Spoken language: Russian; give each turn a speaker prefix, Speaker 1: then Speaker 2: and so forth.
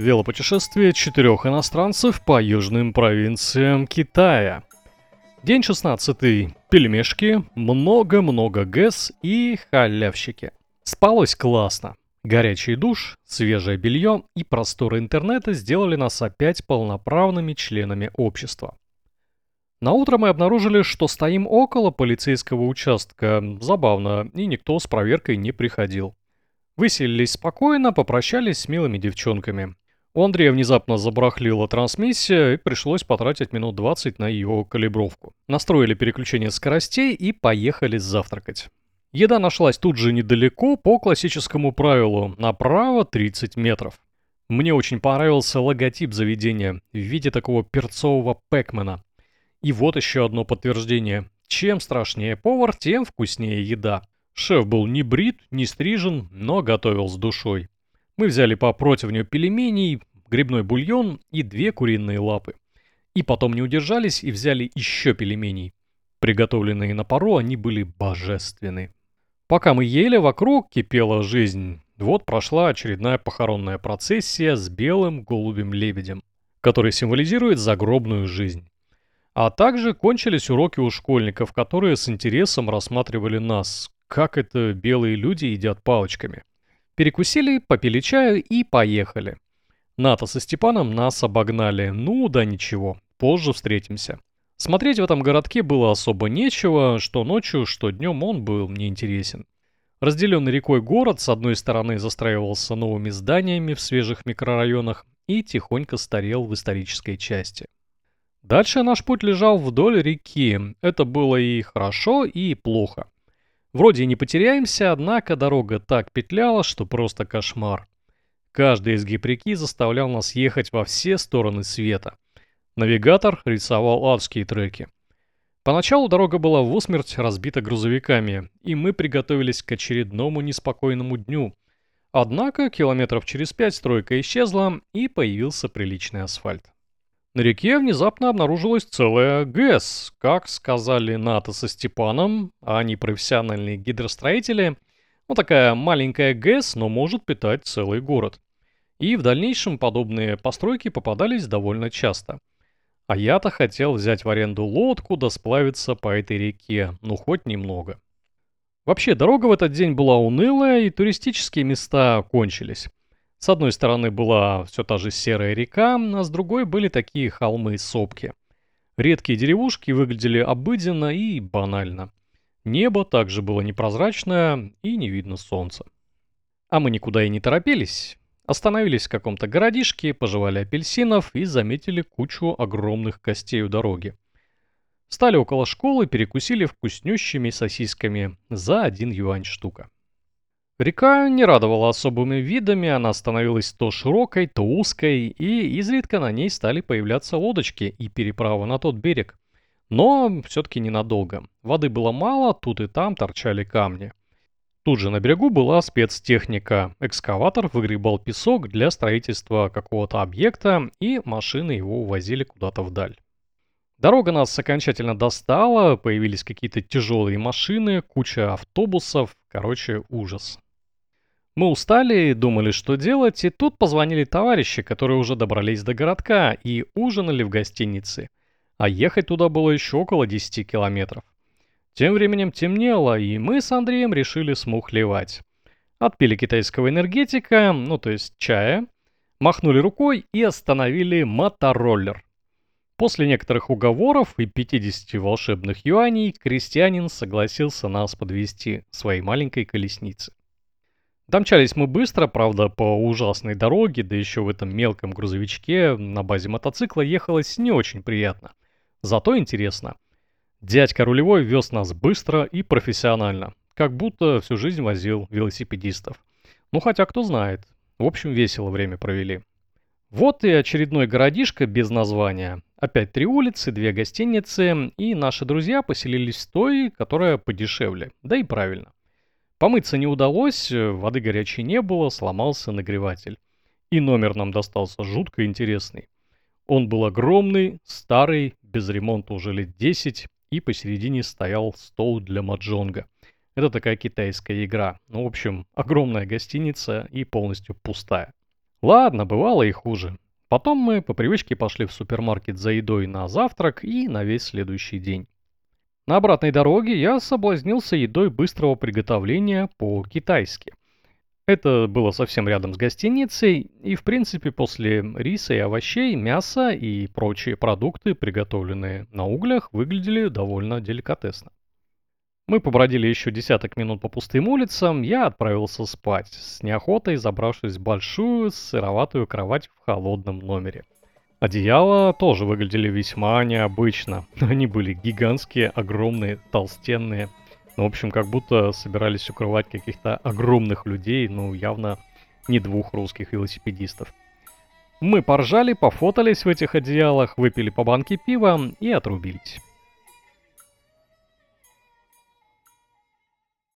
Speaker 1: Велопутешествие четырех иностранцев по южным провинциям Китая. День 16. Пельмешки, много-много ГЭС и халявщики. Спалось классно. Горячий душ, свежее белье и просторы интернета сделали нас опять полноправными членами общества. На утро мы обнаружили, что стоим около полицейского участка. Забавно, и никто с проверкой не приходил. Выселились спокойно, попрощались с милыми девчонками. У Андрея внезапно забарахлила трансмиссия, и пришлось потратить минут 20 на ее калибровку. Настроили переключение скоростей и поехали завтракать. Еда нашлась тут же недалеко, по классическому правилу, направо 30 метров. Мне очень понравился логотип заведения в виде такого перцового пэкмена. И вот еще одно подтверждение. Чем страшнее повар, тем вкуснее еда. Шеф был не брит, не стрижен, но готовил с душой. Мы взяли по противню пельменей, грибной бульон и две куриные лапы. И потом не удержались и взяли еще пельменей. Приготовленные на пару, они были божественны. Пока мы ели, вокруг кипела жизнь. Вот прошла очередная похоронная процессия с белым голубем-лебедем, который символизирует загробную жизнь. А также кончились уроки у школьников, которые с интересом рассматривали нас, как это белые люди едят палочками. Перекусили, попили чаю и поехали. Ната со Степаном нас обогнали. Ну да ничего, позже встретимся. Смотреть в этом городке было особо нечего, что ночью, что днем он был мне интересен. Разделенный рекой город с одной стороны застраивался новыми зданиями в свежих микрорайонах и тихонько старел в исторической части. Дальше наш путь лежал вдоль реки. Это было и хорошо, и плохо. Вроде и не потеряемся, однако дорога так петляла, что просто кошмар. Каждый изгиб реки заставлял нас ехать во все стороны света. Навигатор рисовал адские треки. Поначалу дорога была в усмерть разбита грузовиками, и мы приготовились к очередному неспокойному дню. Однако километров через пять стройка исчезла, и появился приличный асфальт. На реке внезапно обнаружилась целая ГЭС. Как сказали НАТО со Степаном, а они профессиональные гидростроители, ну такая маленькая ГЭС, но может питать целый город. И в дальнейшем подобные постройки попадались довольно часто. А я-то хотел взять в аренду лодку да сплавиться по этой реке, ну хоть немного. Вообще, дорога в этот день была унылая, и туристические места кончились. С одной стороны была все та же серая река, а с другой были такие холмы-сопки. Редкие деревушки выглядели обыденно и банально. Небо также было непрозрачное и не видно солнца. А мы никуда и не торопились. Остановились в каком-то городишке, пожевали апельсинов и заметили кучу огромных костей у дороги. Стали около школы, перекусили вкуснющими сосисками за один юань штука. Река не радовала особыми видами, она становилась то широкой, то узкой, и изредка на ней стали появляться лодочки и переправа на тот берег. Но все-таки ненадолго. Воды было мало, тут и там торчали камни. Тут же на берегу была спецтехника. Экскаватор выгребал песок для строительства какого-то объекта, и машины его увозили куда-то вдаль. Дорога нас окончательно достала, появились какие-то тяжелые машины, куча автобусов, короче, ужас. Мы устали думали, что делать, и тут позвонили товарищи, которые уже добрались до городка и ужинали в гостинице. А ехать туда было еще около 10 километров. Тем временем темнело, и мы с Андреем решили смухлевать. Отпили китайского энергетика, ну то есть чая, махнули рукой и остановили мотороллер. После некоторых уговоров и 50 волшебных юаней крестьянин согласился нас подвести своей маленькой колеснице. Домчались мы быстро, правда, по ужасной дороге, да еще в этом мелком грузовичке на базе мотоцикла ехалось не очень приятно. Зато интересно. Дядька рулевой вез нас быстро и профессионально, как будто всю жизнь возил велосипедистов. Ну хотя кто знает. В общем, весело время провели. Вот и очередной городишко без названия. Опять три улицы, две гостиницы, и наши друзья поселились в той, которая подешевле. Да и правильно. Помыться не удалось, воды горячей не было, сломался нагреватель. И номер нам достался жутко интересный. Он был огромный, старый, без ремонта уже лет 10, и посередине стоял стол для маджонга. Это такая китайская игра. Ну, в общем, огромная гостиница и полностью пустая. Ладно, бывало и хуже. Потом мы по привычке пошли в супермаркет за едой на завтрак и на весь следующий день. На обратной дороге я соблазнился едой быстрого приготовления по-китайски. Это было совсем рядом с гостиницей, и в принципе после риса и овощей, мяса и прочие продукты, приготовленные на углях, выглядели довольно деликатесно. Мы побродили еще десяток минут по пустым улицам, я отправился спать, с неохотой забравшись в большую сыроватую кровать в холодном номере. Одеяла тоже выглядели весьма необычно. Они были гигантские, огромные, толстенные – ну, в общем, как будто собирались укрывать каких-то огромных людей, ну, явно не двух русских велосипедистов. Мы поржали, пофотались в этих одеялах, выпили по банке пива и отрубились.